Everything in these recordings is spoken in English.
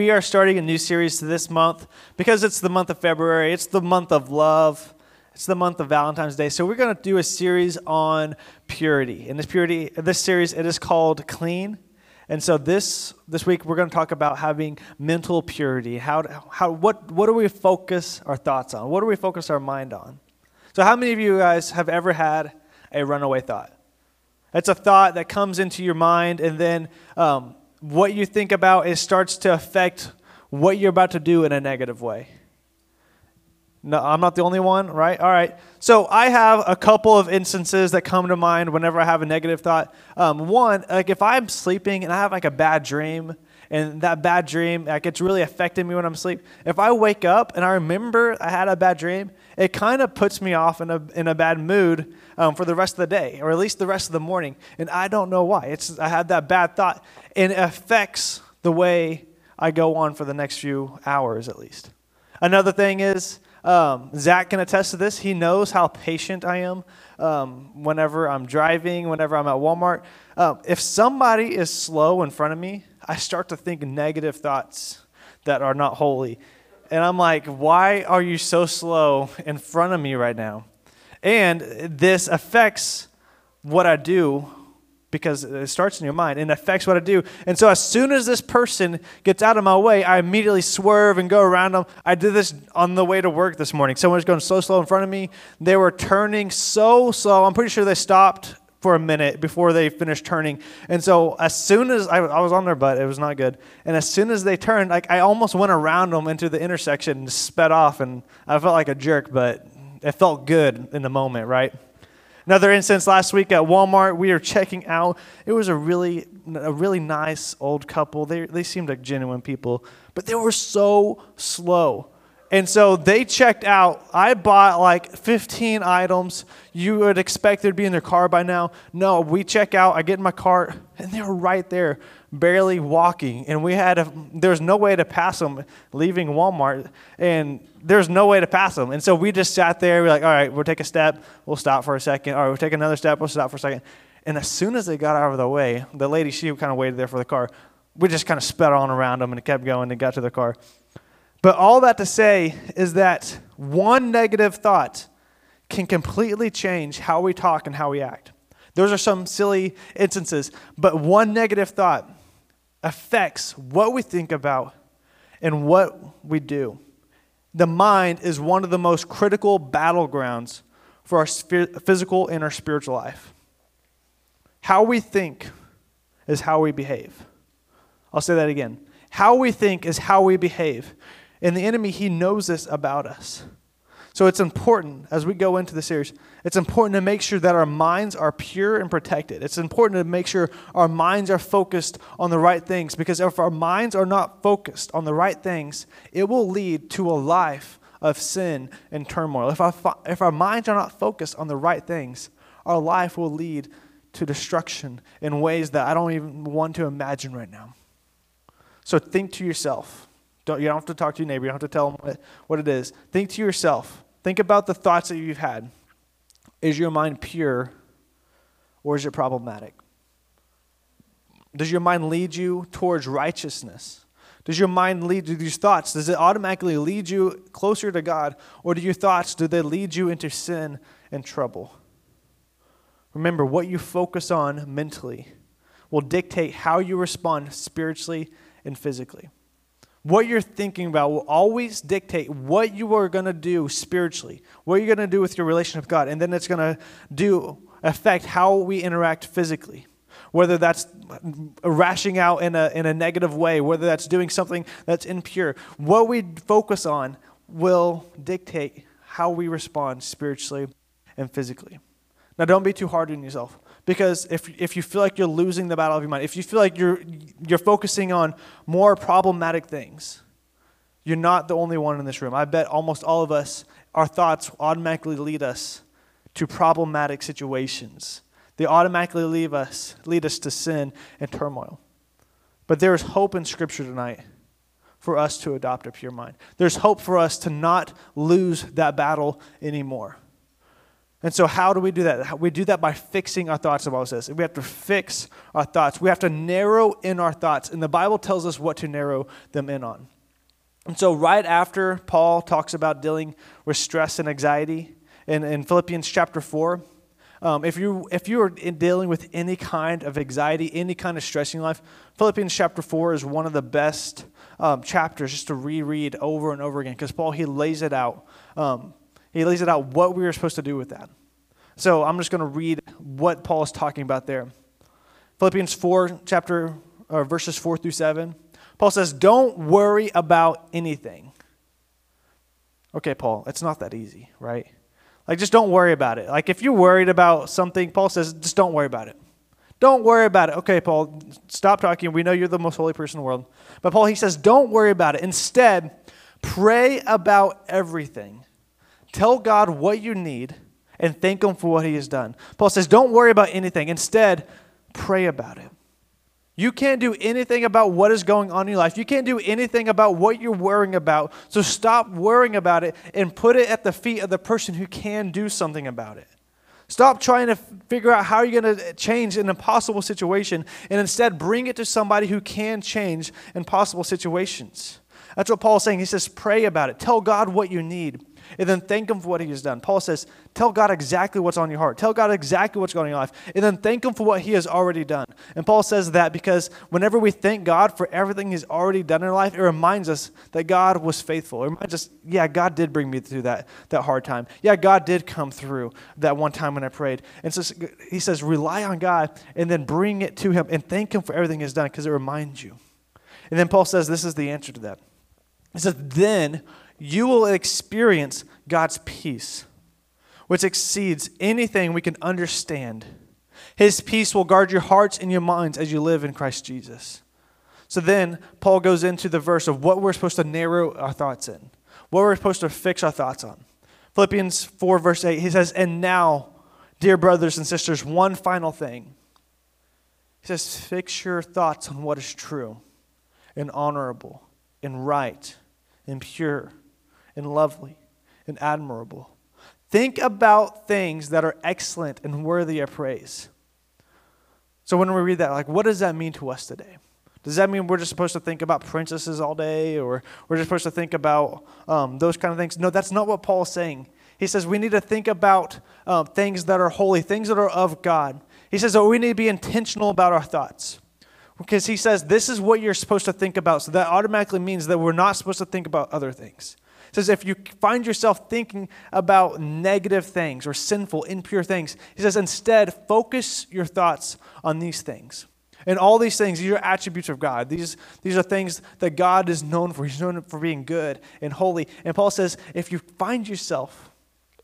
We are starting a new series this month because it's the month of February. It's the month of love. It's the month of Valentine's Day. So we're going to do a series on purity. And this purity, this series, it is called Clean. And so this this week we're going to talk about having mental purity. How how what what do we focus our thoughts on? What do we focus our mind on? So how many of you guys have ever had a runaway thought? It's a thought that comes into your mind, and then um, what you think about it starts to affect what you're about to do in a negative way. No, I'm not the only one, right? All right. So I have a couple of instances that come to mind whenever I have a negative thought. Um, one, like if I'm sleeping and I have like a bad dream, and that bad dream, like it's really affecting me when I'm asleep. If I wake up and I remember I had a bad dream, it kind of puts me off in a in a bad mood um, for the rest of the day, or at least the rest of the morning, and I don't know why. It's I had that bad thought, and it affects the way I go on for the next few hours at least. Another thing is um, Zach can attest to this. He knows how patient I am um, whenever I'm driving, whenever I'm at Walmart. Um, if somebody is slow in front of me, I start to think negative thoughts that are not holy. And I'm like, why are you so slow in front of me right now? And this affects what I do because it starts in your mind and affects what I do. And so as soon as this person gets out of my way, I immediately swerve and go around them. I did this on the way to work this morning. Someone was going so slow in front of me. They were turning so slow. I'm pretty sure they stopped for a minute before they finished turning. And so as soon as I, I, was on their butt, it was not good. And as soon as they turned, like I almost went around them into the intersection and sped off. And I felt like a jerk, but it felt good in the moment, right? Another instance last week at Walmart, we were checking out. It was a really, a really nice old couple. They, they seemed like genuine people, but they were so slow. And so they checked out. I bought like 15 items. You would expect there'd be in their car by now. No, we check out. I get in my car, and they were right there, barely walking. And we had a, there's no way to pass them leaving Walmart, and there's no way to pass them. And so we just sat there. We're like, all right, we'll take a step. We'll stop for a second. All right, we'll take another step. We'll stop for a second. And as soon as they got out of the way, the lady she kind of waited there for the car. We just kind of sped on around them and kept going and got to the car. But all that to say is that one negative thought can completely change how we talk and how we act. Those are some silly instances, but one negative thought affects what we think about and what we do. The mind is one of the most critical battlegrounds for our physical and our spiritual life. How we think is how we behave. I'll say that again. How we think is how we behave. And the enemy, he knows this about us. So it's important as we go into the series, it's important to make sure that our minds are pure and protected. It's important to make sure our minds are focused on the right things because if our minds are not focused on the right things, it will lead to a life of sin and turmoil. If our, if our minds are not focused on the right things, our life will lead to destruction in ways that I don't even want to imagine right now. So think to yourself don't, you don't have to talk to your neighbor. You don't have to tell them what, what it is. Think to yourself. Think about the thoughts that you've had. Is your mind pure or is it problematic? Does your mind lead you towards righteousness? Does your mind lead to these thoughts? Does it automatically lead you closer to God? Or do your thoughts, do they lead you into sin and trouble? Remember, what you focus on mentally will dictate how you respond spiritually and physically. What you're thinking about will always dictate what you are going to do spiritually, what you're going to do with your relationship with God, and then it's going to do affect how we interact physically. Whether that's rashing out in a, in a negative way, whether that's doing something that's impure. What we focus on will dictate how we respond spiritually and physically. Now, don't be too hard on yourself. Because if, if you feel like you're losing the battle of your mind, if you feel like you're, you're focusing on more problematic things, you're not the only one in this room. I bet almost all of us, our thoughts automatically lead us to problematic situations. They automatically leave us, lead us to sin and turmoil. But there is hope in Scripture tonight for us to adopt a pure mind. There's hope for us to not lose that battle anymore. And so, how do we do that? We do that by fixing our thoughts, the Bible says. We have to fix our thoughts. We have to narrow in our thoughts. And the Bible tells us what to narrow them in on. And so, right after Paul talks about dealing with stress and anxiety in, in Philippians chapter 4, um, if, you, if you are dealing with any kind of anxiety, any kind of stress in your life, Philippians chapter 4 is one of the best um, chapters just to reread over and over again because Paul, he lays it out. Um, he lays it out what we are supposed to do with that. So I'm just going to read what Paul is talking about there. Philippians 4, chapter, or verses 4 through 7. Paul says, Don't worry about anything. Okay, Paul, it's not that easy, right? Like, just don't worry about it. Like, if you're worried about something, Paul says, just don't worry about it. Don't worry about it. Okay, Paul, stop talking. We know you're the most holy person in the world. But Paul, he says, don't worry about it. Instead, pray about everything. Tell God what you need and thank Him for what He has done. Paul says, don't worry about anything. Instead, pray about it. You can't do anything about what is going on in your life. You can't do anything about what you're worrying about. So stop worrying about it and put it at the feet of the person who can do something about it. Stop trying to figure out how you're going to change an impossible situation and instead bring it to somebody who can change impossible situations. That's what Paul's saying. He says, pray about it. Tell God what you need and then thank Him for what He has done. Paul says, Tell God exactly what's on your heart. Tell God exactly what's going on in your life, and then thank Him for what He has already done. And Paul says that because whenever we thank God for everything He's already done in our life, it reminds us that God was faithful. It reminds us, yeah, God did bring me through that, that hard time. Yeah, God did come through that one time when I prayed. And so He says, rely on God and then bring it to Him and thank Him for everything He's done because it reminds you. And then Paul says, this is the answer to that. He says, then you will experience God's peace, which exceeds anything we can understand. His peace will guard your hearts and your minds as you live in Christ Jesus. So then, Paul goes into the verse of what we're supposed to narrow our thoughts in, what we're supposed to fix our thoughts on. Philippians 4, verse 8, he says, And now, dear brothers and sisters, one final thing. He says, Fix your thoughts on what is true and honorable and right and pure and lovely and admirable. Think about things that are excellent and worthy of praise. So when we read that, like, what does that mean to us today? Does that mean we're just supposed to think about princesses all day, or we're just supposed to think about um, those kind of things? No, that's not what Paul is saying. He says we need to think about um, things that are holy, things that are of God. He says that we need to be intentional about our thoughts. Because he says this is what you're supposed to think about. So that automatically means that we're not supposed to think about other things. It says if you find yourself thinking about negative things or sinful, impure things, he says instead focus your thoughts on these things. And all these things, these are attributes of God. These, these are things that God is known for. He's known for being good and holy. And Paul says if you find yourself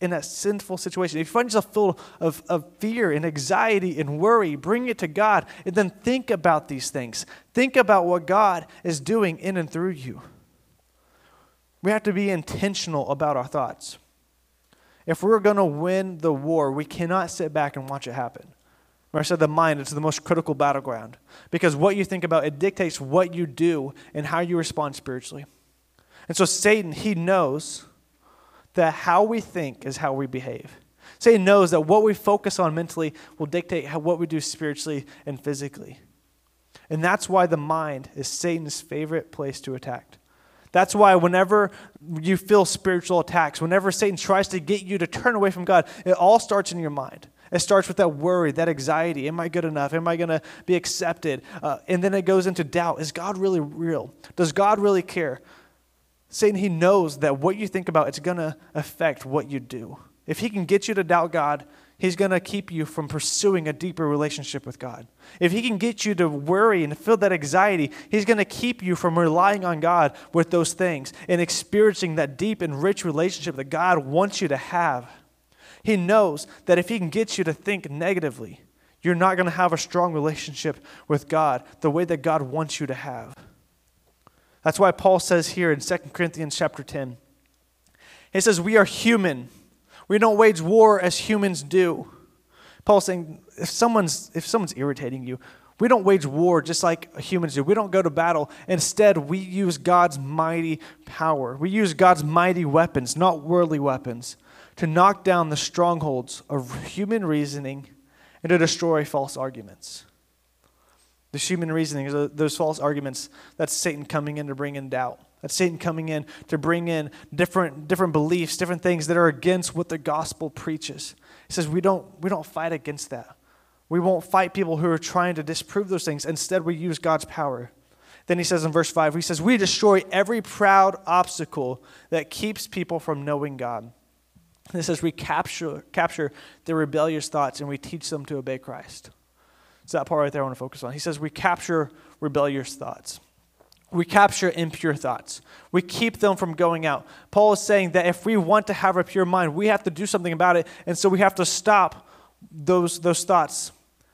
in that sinful situation, if you find yourself full of, of fear and anxiety and worry, bring it to God and then think about these things. Think about what God is doing in and through you. We have to be intentional about our thoughts. If we're going to win the war, we cannot sit back and watch it happen. Remember I said the mind it's the most critical battleground because what you think about, it dictates what you do and how you respond spiritually. And so Satan, he knows that how we think is how we behave. Satan knows that what we focus on mentally will dictate how, what we do spiritually and physically. And that's why the mind is Satan's favorite place to attack. That's why whenever you feel spiritual attacks, whenever Satan tries to get you to turn away from God, it all starts in your mind. It starts with that worry, that anxiety. Am I good enough? Am I going to be accepted? Uh, and then it goes into doubt. Is God really real? Does God really care? Satan, he knows that what you think about, it's going to affect what you do. If he can get you to doubt God, he's going to keep you from pursuing a deeper relationship with God. If he can get you to worry and feel that anxiety, he's going to keep you from relying on God with those things and experiencing that deep and rich relationship that God wants you to have. He knows that if he can get you to think negatively, you're not going to have a strong relationship with God the way that God wants you to have. That's why Paul says here in 2 Corinthians chapter 10, he says, We are human we don't wage war as humans do. Paul's saying if someone's, if someone's irritating you, we don't wage war just like humans do. We don't go to battle. Instead, we use God's mighty power. We use God's mighty weapons, not worldly weapons, to knock down the strongholds of human reasoning and to destroy false arguments. The human reasoning is those false arguments. That's Satan coming in to bring in doubt. That's Satan coming in to bring in different, different beliefs, different things that are against what the gospel preaches. He says we don't, we don't fight against that. We won't fight people who are trying to disprove those things. Instead, we use God's power. Then he says in verse 5, he says, We destroy every proud obstacle that keeps people from knowing God. And it says, We capture, capture their rebellious thoughts and we teach them to obey Christ. It's that part right there I want to focus on. He says, We capture rebellious thoughts. We capture impure thoughts. We keep them from going out. Paul is saying that if we want to have a pure mind, we have to do something about it. And so we have to stop those, those thoughts.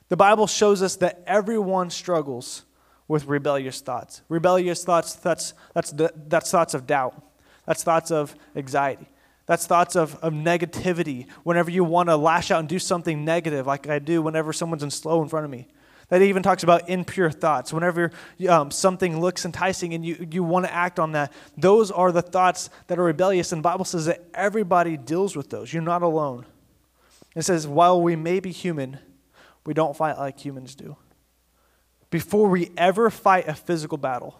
The Bible shows us that everyone struggles with rebellious thoughts. Rebellious thoughts, that's, that's, that's thoughts of doubt. That's thoughts of anxiety. That's thoughts of, of negativity. Whenever you want to lash out and do something negative, like I do whenever someone's in slow in front of me. That even talks about impure thoughts. Whenever um, something looks enticing and you, you want to act on that, those are the thoughts that are rebellious. And the Bible says that everybody deals with those. You're not alone. It says, while we may be human, we don't fight like humans do before we ever fight a physical battle,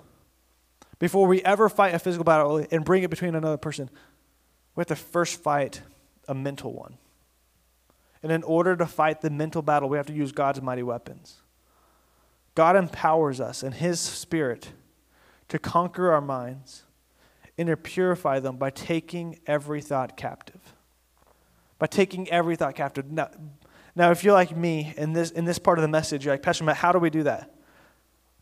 before we ever fight a physical battle and bring it between another person, we have to first fight a mental one. And in order to fight the mental battle, we have to use God's mighty weapons. God empowers us in His Spirit to conquer our minds and to purify them by taking every thought captive. By taking every thought captive. Now, now if you're like me in this, in this part of the message, you're like, Pastor Matt, how do we do that?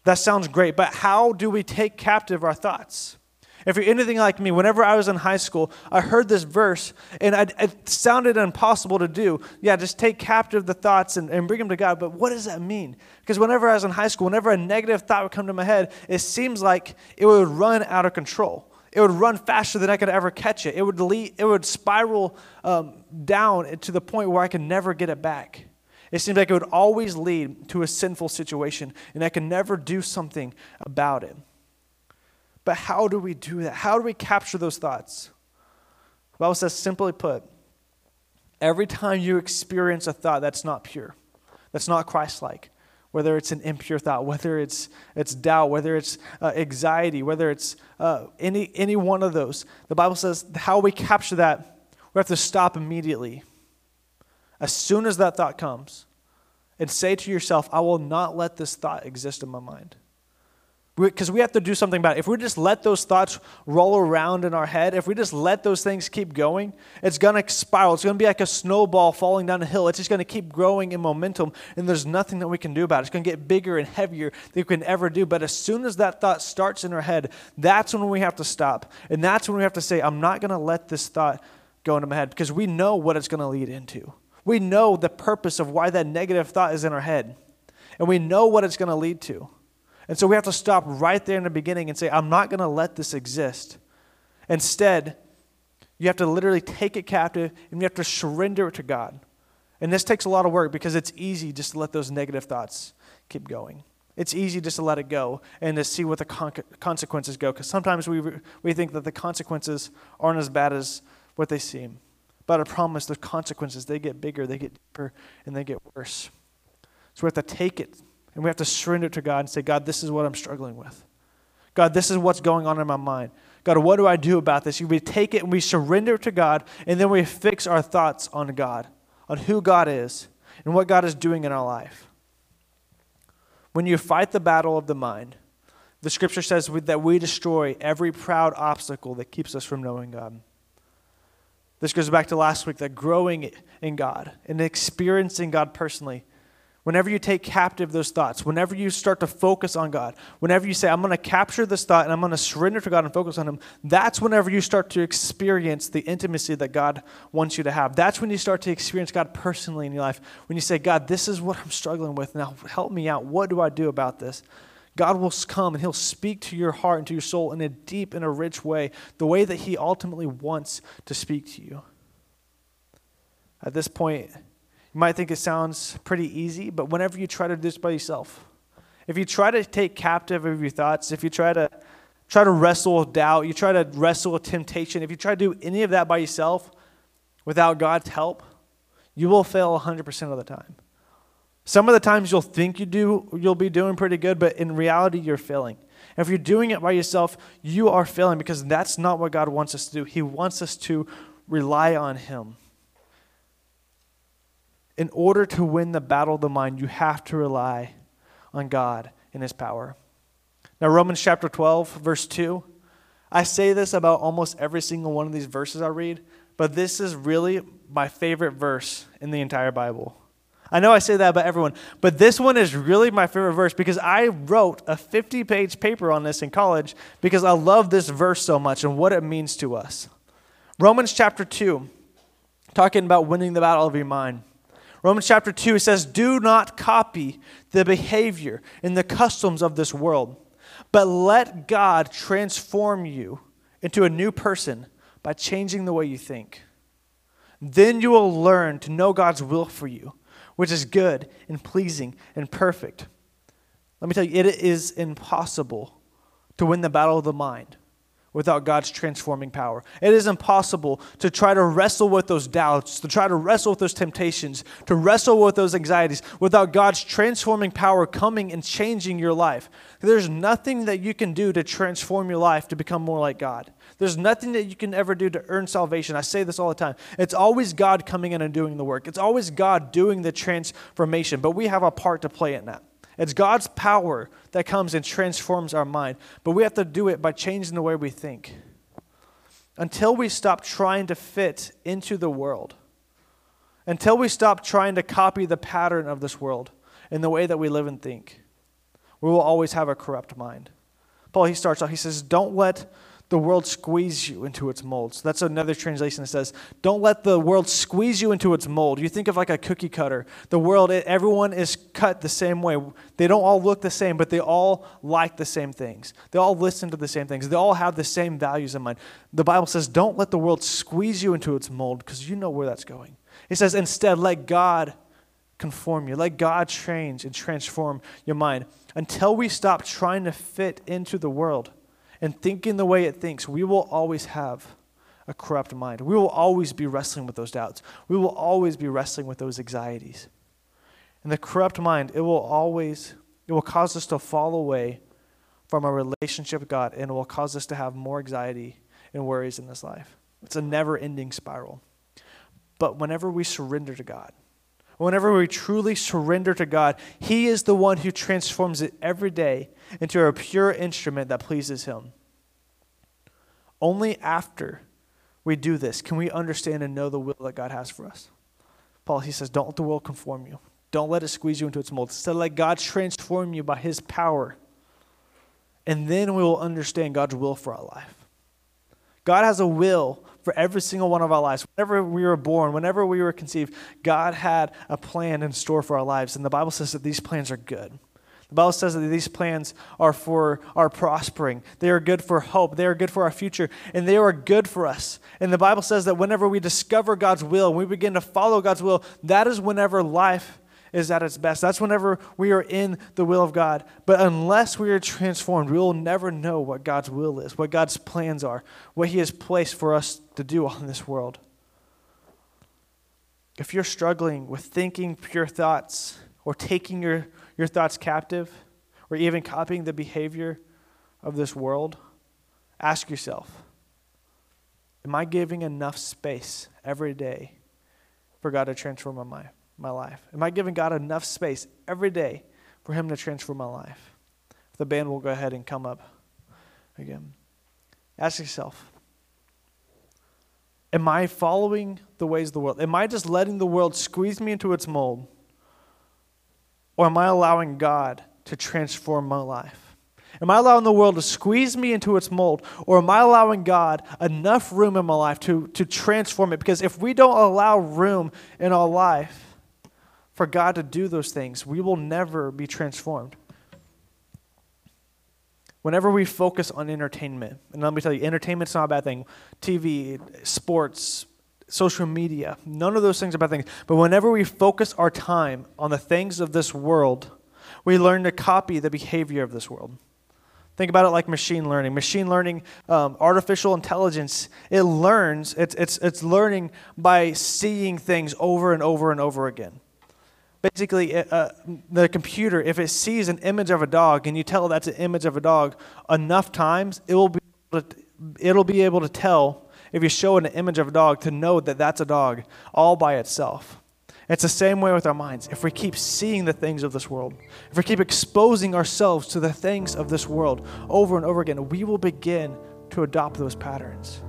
That sounds great, but how do we take captive our thoughts? If you're anything like me, whenever I was in high school, I heard this verse and I, it sounded impossible to do. Yeah, just take captive the thoughts and, and bring them to God. But what does that mean? Because whenever I was in high school, whenever a negative thought would come to my head, it seems like it would run out of control. It would run faster than I could ever catch it. It would, it would spiral um, down to the point where I could never get it back. It seems like it would always lead to a sinful situation, and I could never do something about it. But how do we do that? How do we capture those thoughts? The Bible says, simply put, every time you experience a thought that's not pure, that's not Christ like, whether it's an impure thought, whether it's, it's doubt, whether it's uh, anxiety, whether it's uh, any, any one of those, the Bible says how we capture that, we have to stop immediately as soon as that thought comes, and say to yourself, I will not let this thought exist in my mind. Because we have to do something about it. If we just let those thoughts roll around in our head, if we just let those things keep going, it's going to spiral. It's going to be like a snowball falling down a hill. It's just going to keep growing in momentum, and there's nothing that we can do about it. It's going to get bigger and heavier than we can ever do. But as soon as that thought starts in our head, that's when we have to stop. And that's when we have to say, I'm not going to let this thought go into my head because we know what it's going to lead into. We know the purpose of why that negative thought is in our head, and we know what it's going to lead to. And so we have to stop right there in the beginning and say, I'm not going to let this exist. Instead, you have to literally take it captive and you have to surrender it to God. And this takes a lot of work because it's easy just to let those negative thoughts keep going. It's easy just to let it go and to see what the con- consequences go because sometimes we, we think that the consequences aren't as bad as what they seem. But I promise the consequences, they get bigger, they get deeper, and they get worse. So we have to take it and we have to surrender to God and say, God, this is what I'm struggling with. God, this is what's going on in my mind. God, what do I do about this? We take it and we surrender to God, and then we fix our thoughts on God, on who God is, and what God is doing in our life. When you fight the battle of the mind, the scripture says that we destroy every proud obstacle that keeps us from knowing God. This goes back to last week that growing in God and experiencing God personally. Whenever you take captive those thoughts, whenever you start to focus on God, whenever you say, I'm going to capture this thought and I'm going to surrender to God and focus on Him, that's whenever you start to experience the intimacy that God wants you to have. That's when you start to experience God personally in your life. When you say, God, this is what I'm struggling with. Now help me out. What do I do about this? God will come and He'll speak to your heart and to your soul in a deep and a rich way, the way that He ultimately wants to speak to you. At this point, you might think it sounds pretty easy, but whenever you try to do this by yourself, if you try to take captive of your thoughts, if you try to try to wrestle with doubt, you try to wrestle with temptation, if you try to do any of that by yourself, without God's help, you will fail 100% of the time. Some of the times you'll think you do you'll be doing pretty good, but in reality you're failing. If you're doing it by yourself, you are failing because that's not what God wants us to do. He wants us to rely on him. In order to win the battle of the mind, you have to rely on God and his power. Now Romans chapter 12 verse 2 I say this about almost every single one of these verses I read, but this is really my favorite verse in the entire Bible. I know I say that about everyone, but this one is really my favorite verse because I wrote a 50 page paper on this in college because I love this verse so much and what it means to us. Romans chapter 2, talking about winning the battle of your mind. Romans chapter 2 it says, Do not copy the behavior and the customs of this world, but let God transform you into a new person by changing the way you think. Then you will learn to know God's will for you which is good and pleasing and perfect. Let me tell you, it is impossible to win the battle of the mind without God's transforming power. It is impossible to try to wrestle with those doubts, to try to wrestle with those temptations, to wrestle with those anxieties without God's transforming power coming and changing your life. There's nothing that you can do to transform your life to become more like God. There's nothing that you can ever do to earn salvation. I say this all the time. It's always God coming in and doing the work, it's always God doing the transformation, but we have a part to play in that. It's God's power that comes and transforms our mind, but we have to do it by changing the way we think. Until we stop trying to fit into the world, until we stop trying to copy the pattern of this world in the way that we live and think, we will always have a corrupt mind. Paul, he starts off, he says, Don't let the world squeeze you into its mold. So that's another translation that says, don't let the world squeeze you into its mold. You think of like a cookie cutter. The world, everyone is cut the same way. They don't all look the same, but they all like the same things. They all listen to the same things. They all have the same values in mind. The Bible says, don't let the world squeeze you into its mold because you know where that's going. It says, instead, let God conform you. Let God change and transform your mind until we stop trying to fit into the world and thinking the way it thinks, we will always have a corrupt mind. We will always be wrestling with those doubts. We will always be wrestling with those anxieties. And the corrupt mind, it will always, it will cause us to fall away from our relationship with God and it will cause us to have more anxiety and worries in this life. It's a never ending spiral. But whenever we surrender to God, whenever we truly surrender to God, He is the one who transforms it every day into a pure instrument that pleases Him. Only after we do this can we understand and know the will that God has for us. Paul, he says, Don't let the world conform you. Don't let it squeeze you into its mold. Instead, let God transform you by His power. And then we will understand God's will for our life. God has a will for every single one of our lives. Whenever we were born, whenever we were conceived, God had a plan in store for our lives. And the Bible says that these plans are good. The Bible says that these plans are for our prospering. They are good for hope. They are good for our future. And they are good for us. And the Bible says that whenever we discover God's will, when we begin to follow God's will, that is whenever life is at its best. That's whenever we are in the will of God. But unless we are transformed, we will never know what God's will is, what God's plans are, what He has placed for us to do on this world. If you're struggling with thinking pure thoughts or taking your your thoughts captive or even copying the behavior of this world, ask yourself Am I giving enough space every day for God to transform my, my life? Am I giving God enough space every day for Him to transform my life? The band will go ahead and come up again. Ask yourself Am I following the ways of the world? Am I just letting the world squeeze me into its mold? Or am I allowing God to transform my life? Am I allowing the world to squeeze me into its mold? Or am I allowing God enough room in my life to, to transform it? Because if we don't allow room in our life for God to do those things, we will never be transformed. Whenever we focus on entertainment, and let me tell you, entertainment's not a bad thing. TV, sports, social media. None of those things are bad things. But whenever we focus our time on the things of this world, we learn to copy the behavior of this world. Think about it like machine learning. Machine learning, um, artificial intelligence, it learns, it's, it's, it's learning by seeing things over and over and over again. Basically, uh, the computer, if it sees an image of a dog and you tell it that's an image of a dog enough times, it will be able to, it'll be able to tell if you show an image of a dog to know that that's a dog all by itself. It's the same way with our minds. If we keep seeing the things of this world, if we keep exposing ourselves to the things of this world over and over again, we will begin to adopt those patterns.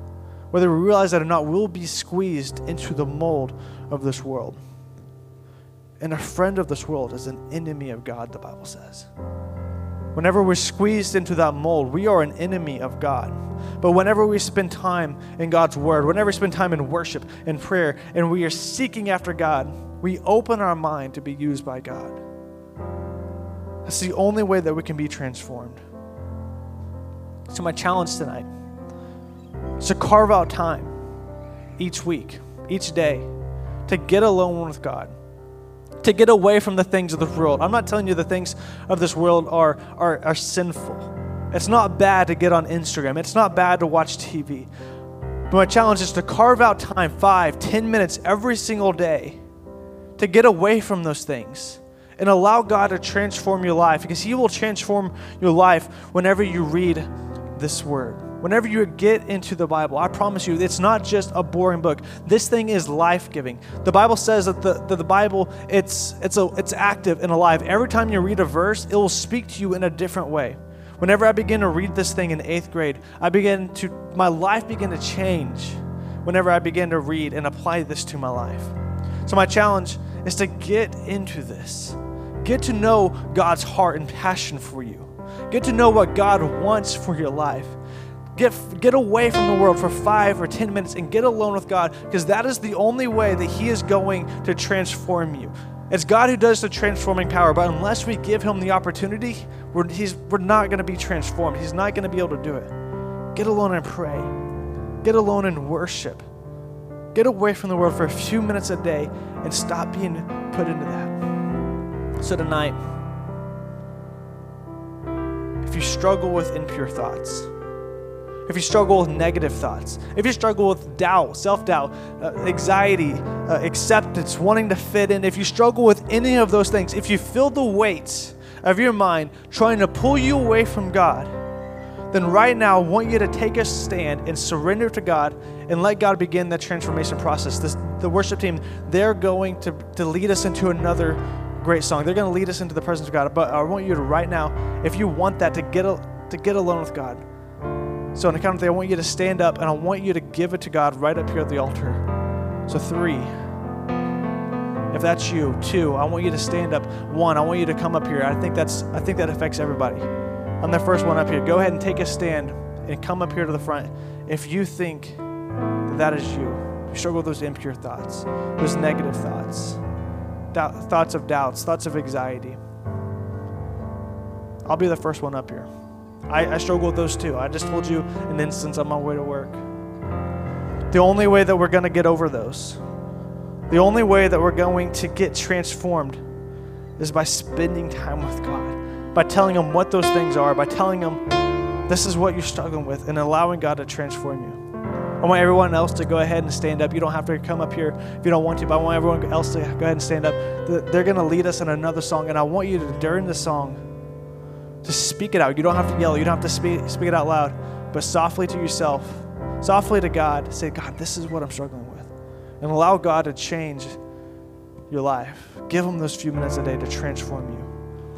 Whether we realize that or not, we'll be squeezed into the mold of this world. And a friend of this world is an enemy of God, the Bible says. Whenever we're squeezed into that mold, we are an enemy of God. But whenever we spend time in God's Word, whenever we spend time in worship and prayer, and we are seeking after God, we open our mind to be used by God. That's the only way that we can be transformed. So, my challenge tonight is to carve out time each week, each day, to get alone with God, to get away from the things of this world. I'm not telling you the things of this world are, are, are sinful. It's not bad to get on Instagram, it's not bad to watch TV. But my challenge is to carve out time, five, ten minutes every single day to get away from those things and allow God to transform your life because He will transform your life whenever you read this word. Whenever you get into the Bible, I promise you, it's not just a boring book. This thing is life-giving. The Bible says that the, that the Bible it's it's a it's active and alive. Every time you read a verse, it will speak to you in a different way. Whenever I begin to read this thing in eighth grade, I begin to my life began to change. Whenever I began to read and apply this to my life. So my challenge is to get into this. Get to know God's heart and passion for you. Get to know what God wants for your life. Get, get away from the world for five or 10 minutes and get alone with God because that is the only way that He is going to transform you. It's God who does the transforming power, but unless we give Him the opportunity, we're, he's, we're not going to be transformed. He's not going to be able to do it. Get alone and pray, get alone and worship. Get away from the world for a few minutes a day and stop being put into that. So, tonight, if you struggle with impure thoughts, if you struggle with negative thoughts, if you struggle with doubt, self doubt, uh, anxiety, uh, acceptance, wanting to fit in, if you struggle with any of those things, if you feel the weight of your mind trying to pull you away from God, then right now I want you to take a stand and surrender to God and let God begin that transformation process. This, the worship team, they're going to, to lead us into another great song. They're going to lead us into the presence of God. But I want you to right now, if you want that, to get, a, to get alone with God. So on the count of three, I want you to stand up and I want you to give it to God right up here at the altar. So three. If that's you, two, I want you to stand up. One, I want you to come up here. I think that's I think that affects everybody. I'm the first one up here. Go ahead and take a stand and come up here to the front. If you think that, that is you, you struggle with those impure thoughts, those negative thoughts, doubt, thoughts of doubts, thoughts of anxiety, I'll be the first one up here. I, I struggle with those too. I just told you an instance on my way to work. The only way that we're going to get over those, the only way that we're going to get transformed is by spending time with God, by telling Him what those things are, by telling Him this is what you're struggling with, and allowing God to transform you. I want everyone else to go ahead and stand up. You don't have to come up here if you don't want to, but I want everyone else to go ahead and stand up. They're going to lead us in another song, and I want you to, during the song, to speak it out. You don't have to yell, you don't have to speak, speak it out loud, but softly to yourself, softly to God, say, God, this is what I'm struggling with. And allow God to change your life. Give Him those few minutes a day to transform you.